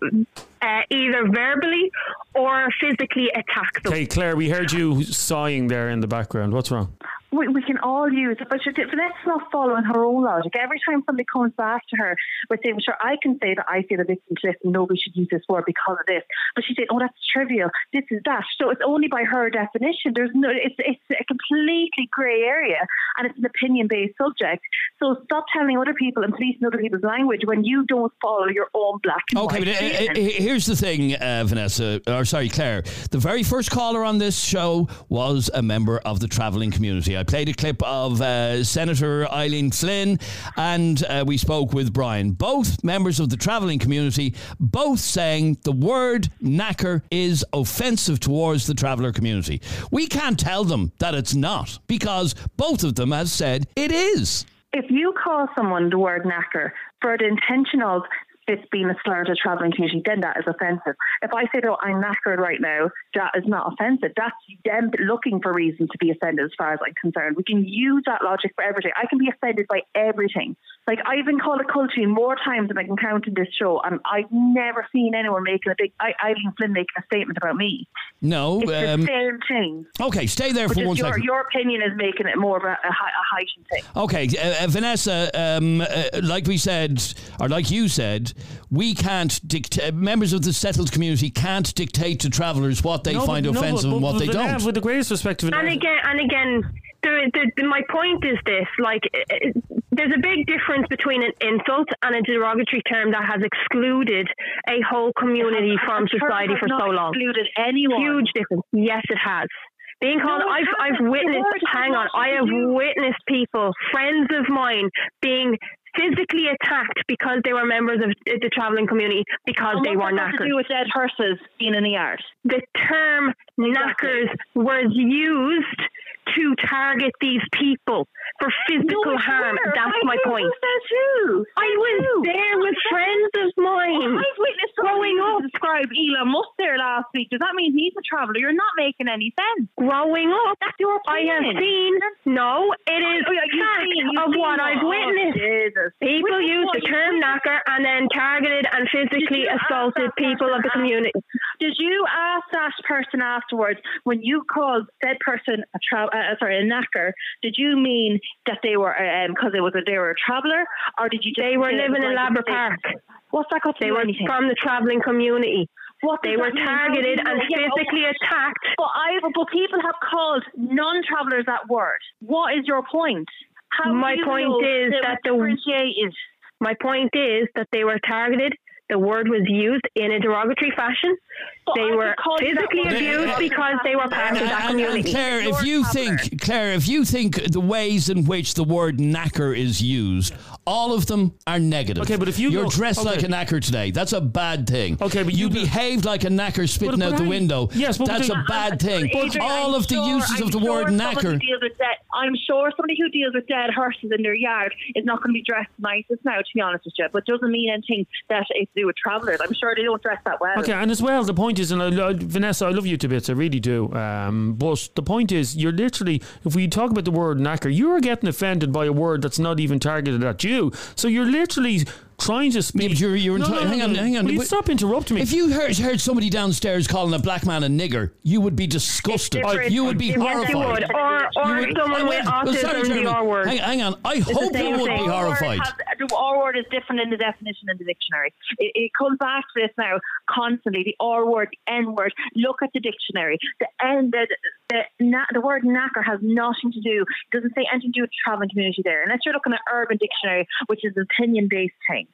uh, either verbally or physically attack them. Okay, Claire, we heard you sighing there in the background. What's wrong? We, we can all use it, but she, Vanessa's not following her own logic. Every time somebody comes back to her with saying, sure, I can say that I feel a victim to this and nobody should use this word because of this. But she's saying, oh, that's trivial. This is that. So it's only by her definition. There's no, it's, it's a completely grey area and it's an opinion based subject. So stop telling other people and policing other people's language when you don't follow your own black and Okay, white but uh, uh, here's the thing, uh, Vanessa, or sorry, Claire. The very first caller on this show was a member of the travelling community. I played a clip of uh, Senator Eileen Flynn, and uh, we spoke with Brian. Both members of the travelling community, both saying the word knacker is offensive towards the traveller community. We can't tell them that it's not because both of them have said it is. if you call someone the word knacker for the intention of it's being a slur to the travelling community, then that is offensive. If I say, oh, I'm knackered right now, that is not offensive. That's them looking for reason to be offended as far as I'm concerned. We can use that logic for everything. I can be offended by everything. Like, I've been called a culchie more times than I can count in this show, and I've never seen anyone making a big, I, Eileen Flynn making a statement about me. No. It's um, the same thing. okay, stay there But for just one your, second. your opinion is making it more of a, a, a heightened thing. Okay, uh, uh, Vanessa, um, uh, like we said, or like you said, we can't dictate, members of the settled community can't dictate to travellers what they No, find but- no, offensive but- and what but they Vanessa, don't. With the greatest respect, And Vanessa, again, and again, the, the, the, my point is this: like, uh, uh, there's a big difference between an insult and a derogatory term that has excluded a whole community from society for so long. excluded anyone. Huge difference. Yes, it has. Being called, No, I've, I've witnessed. Hang on, I have witnessed people, friends of mine, being physically attacked because they were members of the travelling community because And they were what's that got knackers. to do with dead horses being in the yard? the term knackers was used to target these people for physical harm. That's my point. too. I was there with friends of mine. I've witnessed growing somebody describe Elon Musk there last week. Does that mean he's a traveller? You're not making any sense. Growing up, That's your opinion. I have seen. No, it is Oh, yeah, seen- of what what- I've oh, witnessed. Jesus. People use the term knacker and then targeted and physically Did you ask assaulted people of the community. Did you ask that person afterwards when you called that person a tra- uh, uh sorry a knacker? Did you mean that they were uh, um, because it was a, they were a traveller, or did you? Just They were living in like a Labra statement? Park. What's that got to They do were anything? from the travelling community. What They were that mean? How do targeted and Yeah, physically attacked. But I, but people have called non-travelers that word. What is your point? How My point is that the-? My point is that they were targeted. The word was used in a derogatory fashion. But they I were could call you that physically word. abused because they were part of that And- and community. Claire, if You're you a traveller. think Claire, if you think the ways in which the word knacker is used, all of them are negative. Okay, but if you you're go- dressed okay. like a knacker today, that's a bad thing. Okay, but you, you behaved like a knacker spitting but out the I- window. yes, but that's the- a bad thing. But Adrian, all I'm of the sure- uses I'm of the sure word knacker. deals dead, I'm sure somebody who deals with dead horses in their yard is not going to be dressed nice. nicest now, to be honest with you. But doesn't mean anything that it's to do with travellers. I'm sure they don't dress that well. Okay, and as well, the point is, and I, I, Vanessa, I love you to bits, I really do. Um, but the point is, you're literally, if we talk about the word knacker, you're getting offended by a word that's not even targeted at you. So you're literally trying to speak. Yeah, but you're, you're No, enti- no, no, hang on, hang on. Will you Wait- stop interrupting me? If you heard, heard somebody downstairs calling a black man a nigger, you would be disgusted. different. You would be Yes, you horrified. would. Or- or You would- someone with wait, autism, sorry, the R word. Hang, hang on. I It's hope you would thing. be horrified. has- the R word is different in the definition in the dictionary. It, it comes back to this now constantly. The R word, N word. Look at the dictionary. The N, the the, na- the word knacker has nothing to do. Doesn't say anything to do with the traveling community there. Unless you're looking at Urban Dictionary, which is an opinion based thing.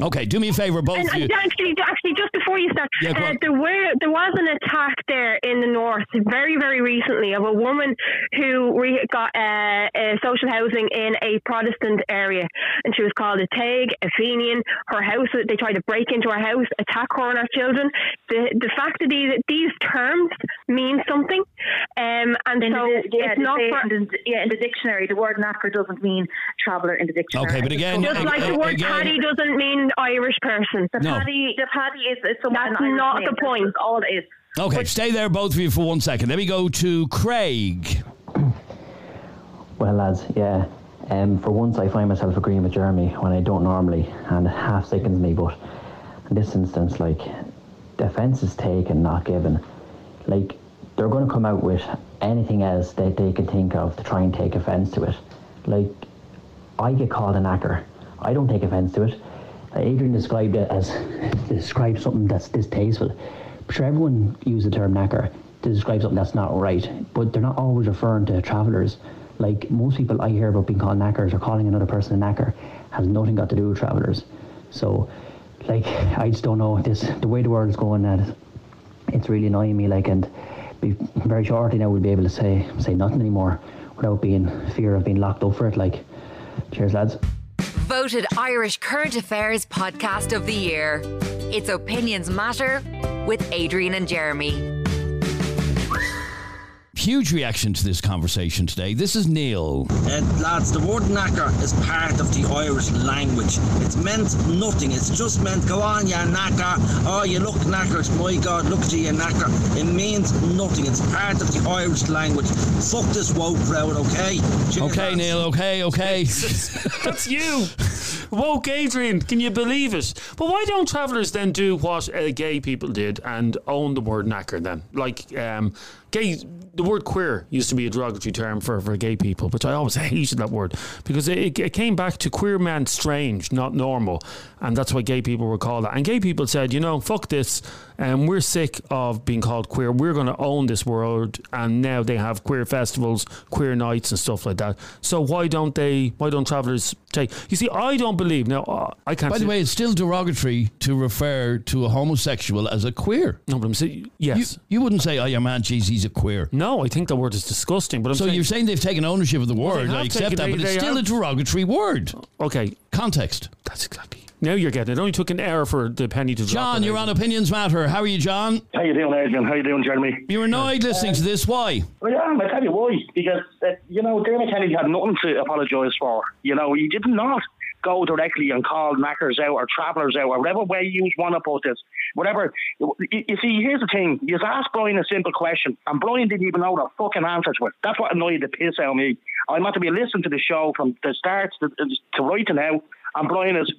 Okay, do me a favour, both And, of you. actually, actually, just before you start, Yeah, uh, there were there was an attack there in the north very very recently of a woman who re- got uh, uh, social housing in a Protestant area, and she was called a Taig, a Fenian. Her house, they tried to break into her house, attack her and her children. The the fact that these these terms mean something, um, and In so the, yeah, it's not for, in the, yeah, in the dictionary, the word knacker doesn't mean traveller in the dictionary. Okay, but again- just like the uh, word again- paddy doesn't mean Irish person. The No. paddy, the paddy is, is someone That's not name. the point. just all it is. Okay, stay there, both of you, for one second. Let me go to Craig. Well, lads, yeah. Um, for once, I find myself agreeing with Jeremy when I don't normally, and it half sickens me. But in this instance, like, the offence is taken, not given. Like, they're going to come out with anything else that they can think of to try and take offence to it. Like, I get called a knacker. I don't take offence to it. Uh, Adrian described it as described something that's distasteful. I'm sure everyone uses the term knacker to describe something that's not right, but they're not always referring to travellers. Like most people I hear about being called knackers or calling another person a knacker has nothing got to do with travellers. So, like, I just don't know this the way the world is going. It's really annoying me. Like, and be very shortly now we'll be able to say say nothing anymore without being fear of being locked up for it. Like, cheers, lads. Voted Irish Current Affairs Podcast of the Year. It's Opinions Matter with Adrian and Jeremy. Huge reaction to this conversation today. This is Neil. Uh, lads, the word knacker is part of the Irish language. It's meant nothing. It's just meant, go on, you knacker. Oh, you look knackered. My God, look at you, you knacker. It means nothing. It's part of the Irish language. Fuck this woke crowd, okay? Cheers, Okay, lads. Neil. Okay, okay. That's you. Woke Adrian, can you believe it? But why don't travellers then do what uh, gay people did and own the word knacker then? Like, um, gay, the word queer used to be a derogatory term for, for gay people, which I always hated that word because it, it came back to queer man strange, not normal. And that's why gay people were called that. And gay people said, you know, fuck this. And we're sick of being called queer. We're going to own this world. And now they have queer festivals, queer nights, and stuff like that. So why don't they? Why don't travellers take? You see, I don't believe now. Uh, I can't. By the way, it's still derogatory to refer to a homosexual as a queer. No, but I'm saying yes. You, you wouldn't say, "Oh, your man, geez, he's a queer." No, I think the word is disgusting. But I'm so saying, you're saying they've taken ownership of the word. have I accept taken- that, they- but it's still have- a derogatory word. Okay, context. That's exactly. Now you're getting it. It only took an hour for the penny to drop. John, you're on Opinions Matter. How are you, John? How you doing, Adrian? How you doing, Jeremy? You're annoyed listening to this. Why? Well, yeah, I tell you why. Because uh, you know, Dermot Kennedy had nothing to apologise for. You know, he did not go directly and call knackers out or travellers out or whatever way you want to put this. Whatever. You, you see, here's the thing. You asked Brian a simple question, and Brian didn't even know the fucking answer to it. That's what annoyed the piss out of me. I'm meant to be listening to the show from the start to, to right to now. And Brian is,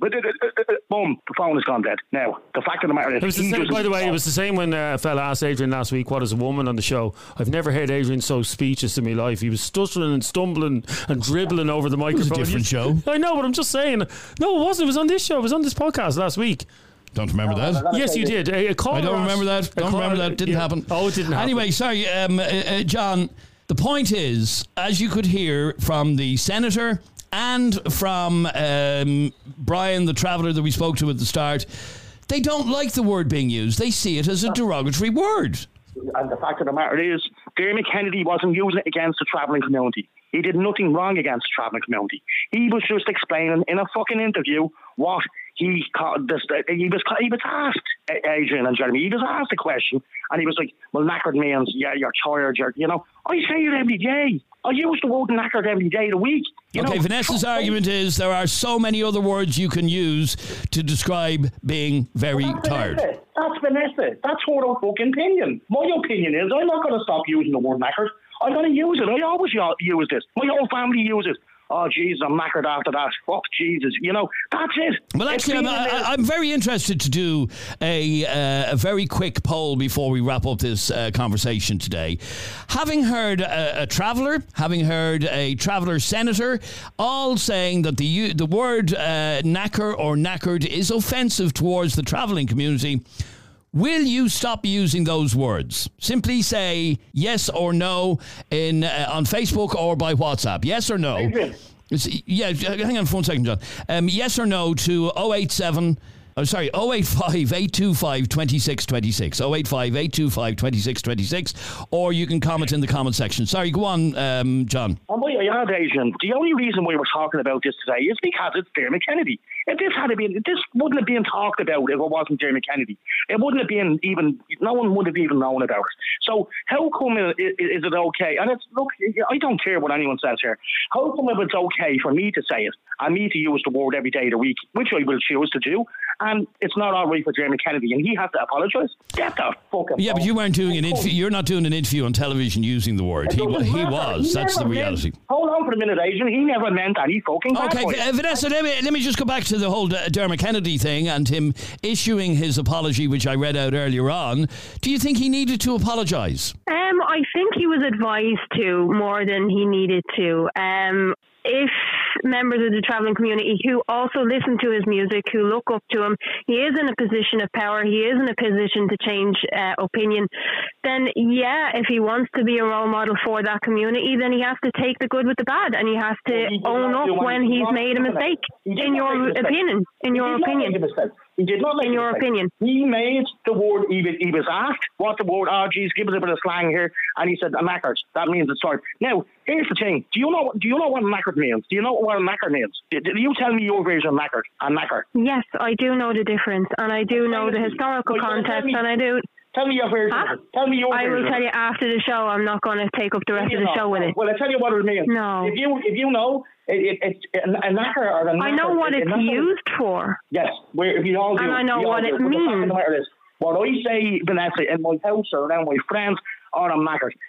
boom, the phone has gone dead. Now, the fact of the matter is, It was the same, by the way, it was the same when uh, a fella asked Adrian last week, "What is a woman?" on the show. I've never heard Adrian so speechless in my life. He was stuttering and stumbling and dribbling over the was a microphone. different show. I know, but I'm just saying. No, it wasn't. It was on this show. It was on this podcast last week. Don't remember that. Yes, you did. A, a I don't remember that. a Don't caller- remember that. Didn't yeah. happen. Oh, it didn't happen. Anyway, sorry, um, uh, uh, John. The point is, as you could hear from the senator and from um, Brian, the traveller that we spoke to at the start, they don't like the word being used. They see it as a derogatory word. And the fact of the matter is, Dermot Kennedy wasn't using it against the travelling community. He did nothing wrong against the travelling community. He was just explaining in a fucking interview what he this. He was he was asked Adrian and Jeremy. He was asked a question, and he was like, "Well, knackered means yeah, you're tired. You're you know." I say it every day. I use the word knackered every day of the week. You okay, know? Vanessa's argument is there are so many other words you can use to describe being very That's tired. Vanessa. That's Vanessa. That's her fucking opinion. My opinion is I'm not going to stop using the word knackered. I'm going to use it. I always use this. My whole family uses. Oh Jesus, I'm knackered after that. Fuck Jesus, you know that's it. Well, actually, I'm, I, I'm very interested to do a, uh, a very quick poll before we wrap up this uh, conversation today. Having heard a, a traveller, having heard a traveller senator, all saying that the the word uh, knacker or knackered is offensive towards the travelling community. Will you stop using those words? Simply say yes or no in uh, on Facebook or by WhatsApp. Yes or no? It's- yeah, hang on for one second, John. Um, yes or no to 087. Oh, sorry, 085 825 2626. 085 825 2626. Or you can comment in the comment section. Sorry, go on, um, John. I had Adrian, the only reason we're talking about this today is because it's Dermot Kennedy. If this had been, this wouldn't have been talked about if it wasn't Dermot Kennedy. It wouldn't have been even, no one would have even known about it. So how come i- i- is it okay? And it's, look, I don't care what anyone says here. How come if it's okay for me to say it and me to use the word every day of the week, which I will choose to do, and it's not all right for Dermot Kennedy and he has to apologise? Get the fucking Yeah, but you weren't doing an interview. You're not doing an interview on television using the word. He, wa- he was. He That's the reality. Meant, hold on for a minute, Adrian. He never meant any fucking Okay, uh, Vanessa, let me, let me just go back to the whole Dermot Kennedy thing and him issuing his apology, which I read out earlier on. Do you think he needed to apologise? Um, I think he was advised to more than he needed to. Um, if members of the travelling community who also listen to his music, who look up to him, he is in a position of power, he is in a position to change uh, opinion, then yeah, if he wants to be a role model for that community, then he has to take the good with the bad and he has to Well, he own up when he's made a mistake. In your make a mistake. opinion. In your opinion. Make a mistake. He did not make In your opinion. He made the word, he was, he was asked what the word, oh, geez, give us a bit of slang here. And he said, a knackered. That means it's sorry. Now, here's the thing. Do you know, do you know what knackered means? Do you know what a knackered means? Do, do you tell me your version of knackered? A knacker. Yes, I do know the difference, and I do know the historical context, and I do. Tell me your version. Huh? Tell me your I version. will tell you after the show. I'm not going to take up the rest of the know, show with it. Well, I tell you what it means. No. If you if you know, it, it, it's a, knacker or a knacker. I know what a it's used for. Yes, where if you all do, And I know what do. it But means. the matter is, what I say, Vanessa, in my house or around my friends, or I'm.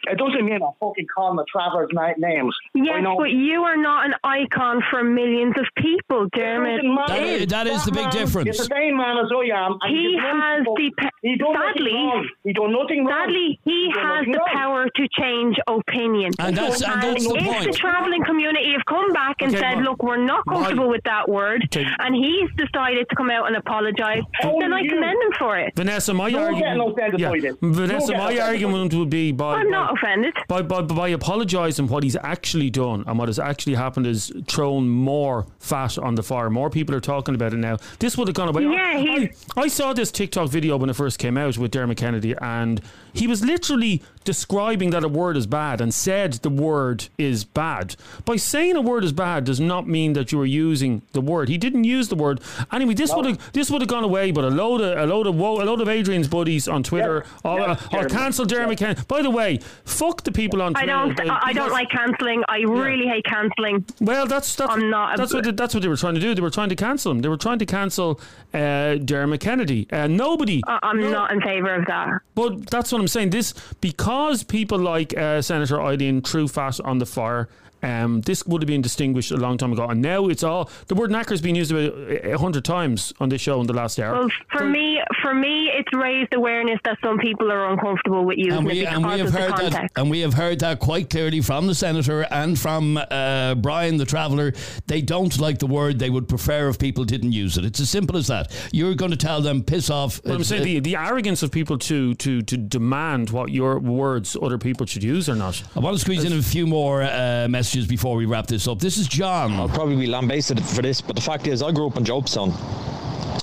It doesn't mean I'm fucking call the travellers' na- names. I Yes, know. but you are not an icon for millions of people, Dermot. Doesn't. That is- that is the big difference. Is the same man as I am. and He has the pa- He done sadly. He done nothing wrong. Sadly, he done has the wrong. power to change opinion. And that's- and that's the if point. the travelling community have come back and Okay, said, Ma- "Look, we're not Ma- comfortable with that word," Okay. and he's decided to come out and apologise, oh, then I you- commend him for it. Vanessa, my You're argument. getting offended. Vanessa, my argument would be by I'm not by- offended. by, by, by apologising what he's actually done and what has actually happened is thrown more fat on the fire. More people are talking about it now. This would have gone away. Yeah, I, he's- I saw this TikTok video when it first came out with Dermot Kennedy, and he was literally describing that a word is bad and said the word is bad. By saying a word is bad does not mean that you are using the word. He didn't use the word. Anyway, this would have this would have gone away, but a load of a load of wo- a load of Adrian's buddies on Twitter Yeah, or, yeah, or Jeremy. cancel Dermot Kennedy. By the way, fuck the people on I Twitter. don't. They- I I don't like cancelling. I really hate cancelling. well, that's that's I'm not a- that's what they, that's what they were trying to do. They were trying to cancel him. They were trying to cancel uh, Dermot Kennedy. Uh, nobody. I- I'm no- not in favour of that. But that's what I'm saying. This because people like uh, Senator Eileen fat on the fire. Um, this would have been distinguished a long time ago, and now it's all the word knacker has been used about a hundred times on this show in the last hour. Well, for me, for me, it's raised awareness that some people are uncomfortable with using And we, it and we have of the heard context. that, and we have heard that quite clearly from the senator and from uh, Brian the traveller. They don't like the word. They would prefer if people didn't use it. It's as simple as that. You're going to tell them piss off. But I'm saying uh, the, the arrogance of people to, to, to demand what your words other people should use or not. I want to squeeze in a few more uh, messages before we wrap this up. This is John. I'll probably be lambasted for this, but the fact is, I grew up in Jobstown.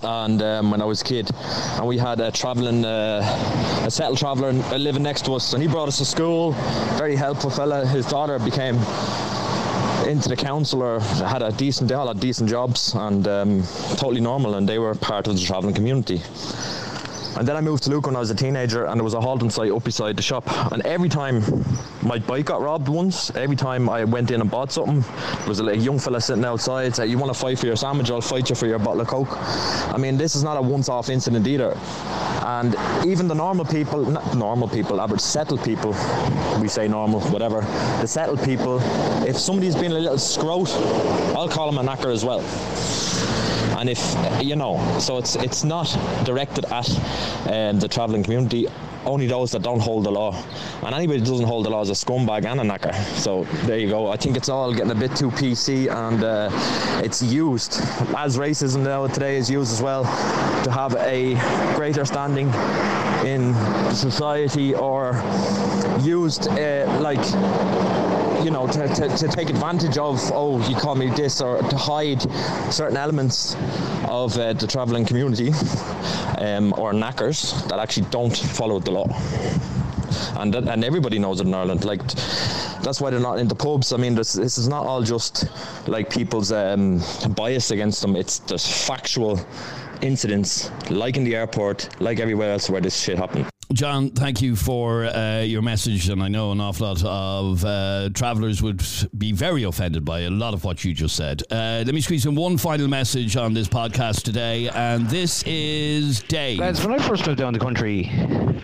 And um, when I was a kid, and we had a travelling, uh, a settled traveller uh, living next to us, and he brought us to school. Very helpful fella. His daughter became into the council or had a decent, they all had decent jobs and um, totally normal, and they were part of the travelling community. And then I moved to Luke when I was a teenager, and there was a halting site up beside the shop. And every time my bike got robbed once, every time I went in and bought something, there was a young fella sitting outside said, "You want to fight for your sandwich? I'll fight you for your bottle of coke." I mean, this is not a once-off incident either. And even the normal people, not normal people, average settled people, we say normal, whatever, the settled people, if somebody's been a little scrote, I'll call them a knacker as well. And if you know, so it's it's not directed at um, the travelling community. Only those that don't hold the law, and anybody that doesn't hold the law is a scumbag and a knacker. So there you go. I think it's all getting a bit too PC, and uh, it's used as racism now today is used as well to have a greater standing in society, or used uh, like you know, to, to, to, take advantage of, oh, you call me this, or to hide certain elements of uh, the travelling community um, or knackers that actually don't follow the law. And, that, and everybody knows it in Ireland. Like, that's why they're not in the pubs. I mean, this, this is not all just like people's um, bias against them. It's just factual incidents, like in the airport, like everywhere else where this shit happened. John, thank you for uh, your message, and I know an awful lot of uh, travellers would be very offended by a lot of what you just said. Uh, let me squeeze in one final message on this podcast today, and this is Dave. Lads, when I first moved down the country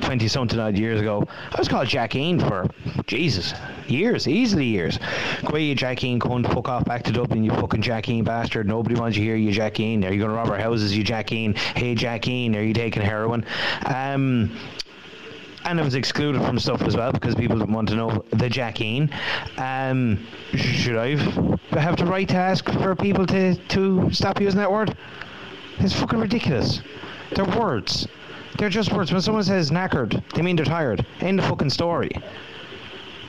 20 something odd years ago, I was called Jackeen for, Jesus, years, easily years. Go you Jackeen, come fuck off back to Dublin, you fucking Jackeen bastard. Nobody wants you here, you Jackeen. Are you going to rob our houses, you Jackeen? Hey, Jackeen, are you taking heroin? Um, and it was excluded from stuff as well because people didn't want to know the Jackeen. Um, should I have the right to ask for people to, to stop using that word? It's fucking ridiculous. They're words. They're just words. When someone says knackered, they mean they're tired. End the fucking story.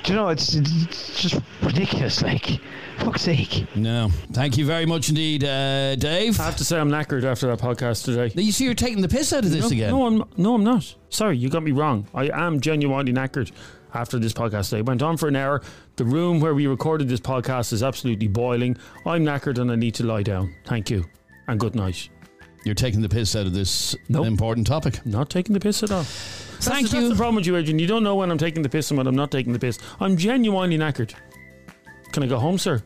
Do you know, it's, it's just ridiculous. Like, fuck's sake. No. Thank you very much indeed, uh, Dave. I have to say I'm knackered after that podcast today. You see, you're taking the piss out of this no, again. No, I'm no, I'm not. Sorry, you got me wrong. I am genuinely knackered after this podcast today. Went on for an hour. The room where we recorded this podcast is absolutely boiling. I'm knackered and I need to lie down. Thank you and good night. You're taking the piss out of this nope. important topic. Not taking the piss at all. Thank that's, you. That's the problem with you, Adrian. You don't know when I'm taking the piss and when I'm not taking the piss. I'm genuinely knackered. Can I go home, sir?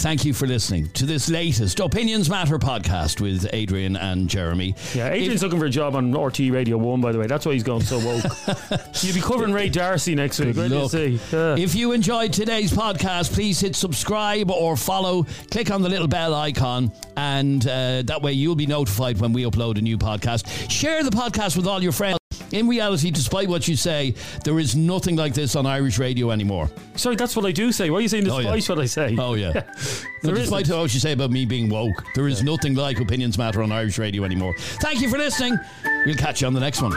Thank you for listening to this latest Opinions Matter podcast with Adrian and Jeremy. Yeah, Adrian's if, looking for a job on RTÉ Radio 1, by the way. That's why he's going so woke. You'll be covering Ray D'Arcy next week. Good look. Yeah. If you enjoyed today's podcast, please hit subscribe or follow. Click on the little bell icon, and uh, that way you'll be notified when we upload a new podcast. Share the podcast with all your friends. In reality, despite what you say, there is nothing like this on Irish radio anymore. Sorry, that's what I do say. Why are you saying despite oh, yeah. what I say? Oh, yeah. there despite isn't. what you say about me being woke, there is yeah. nothing like Opinions Matter on Irish radio anymore. Thank you for listening. We'll catch you on the next one.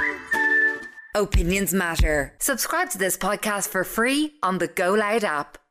Opinions Matter. Subscribe to this podcast for free on the Go Loud app.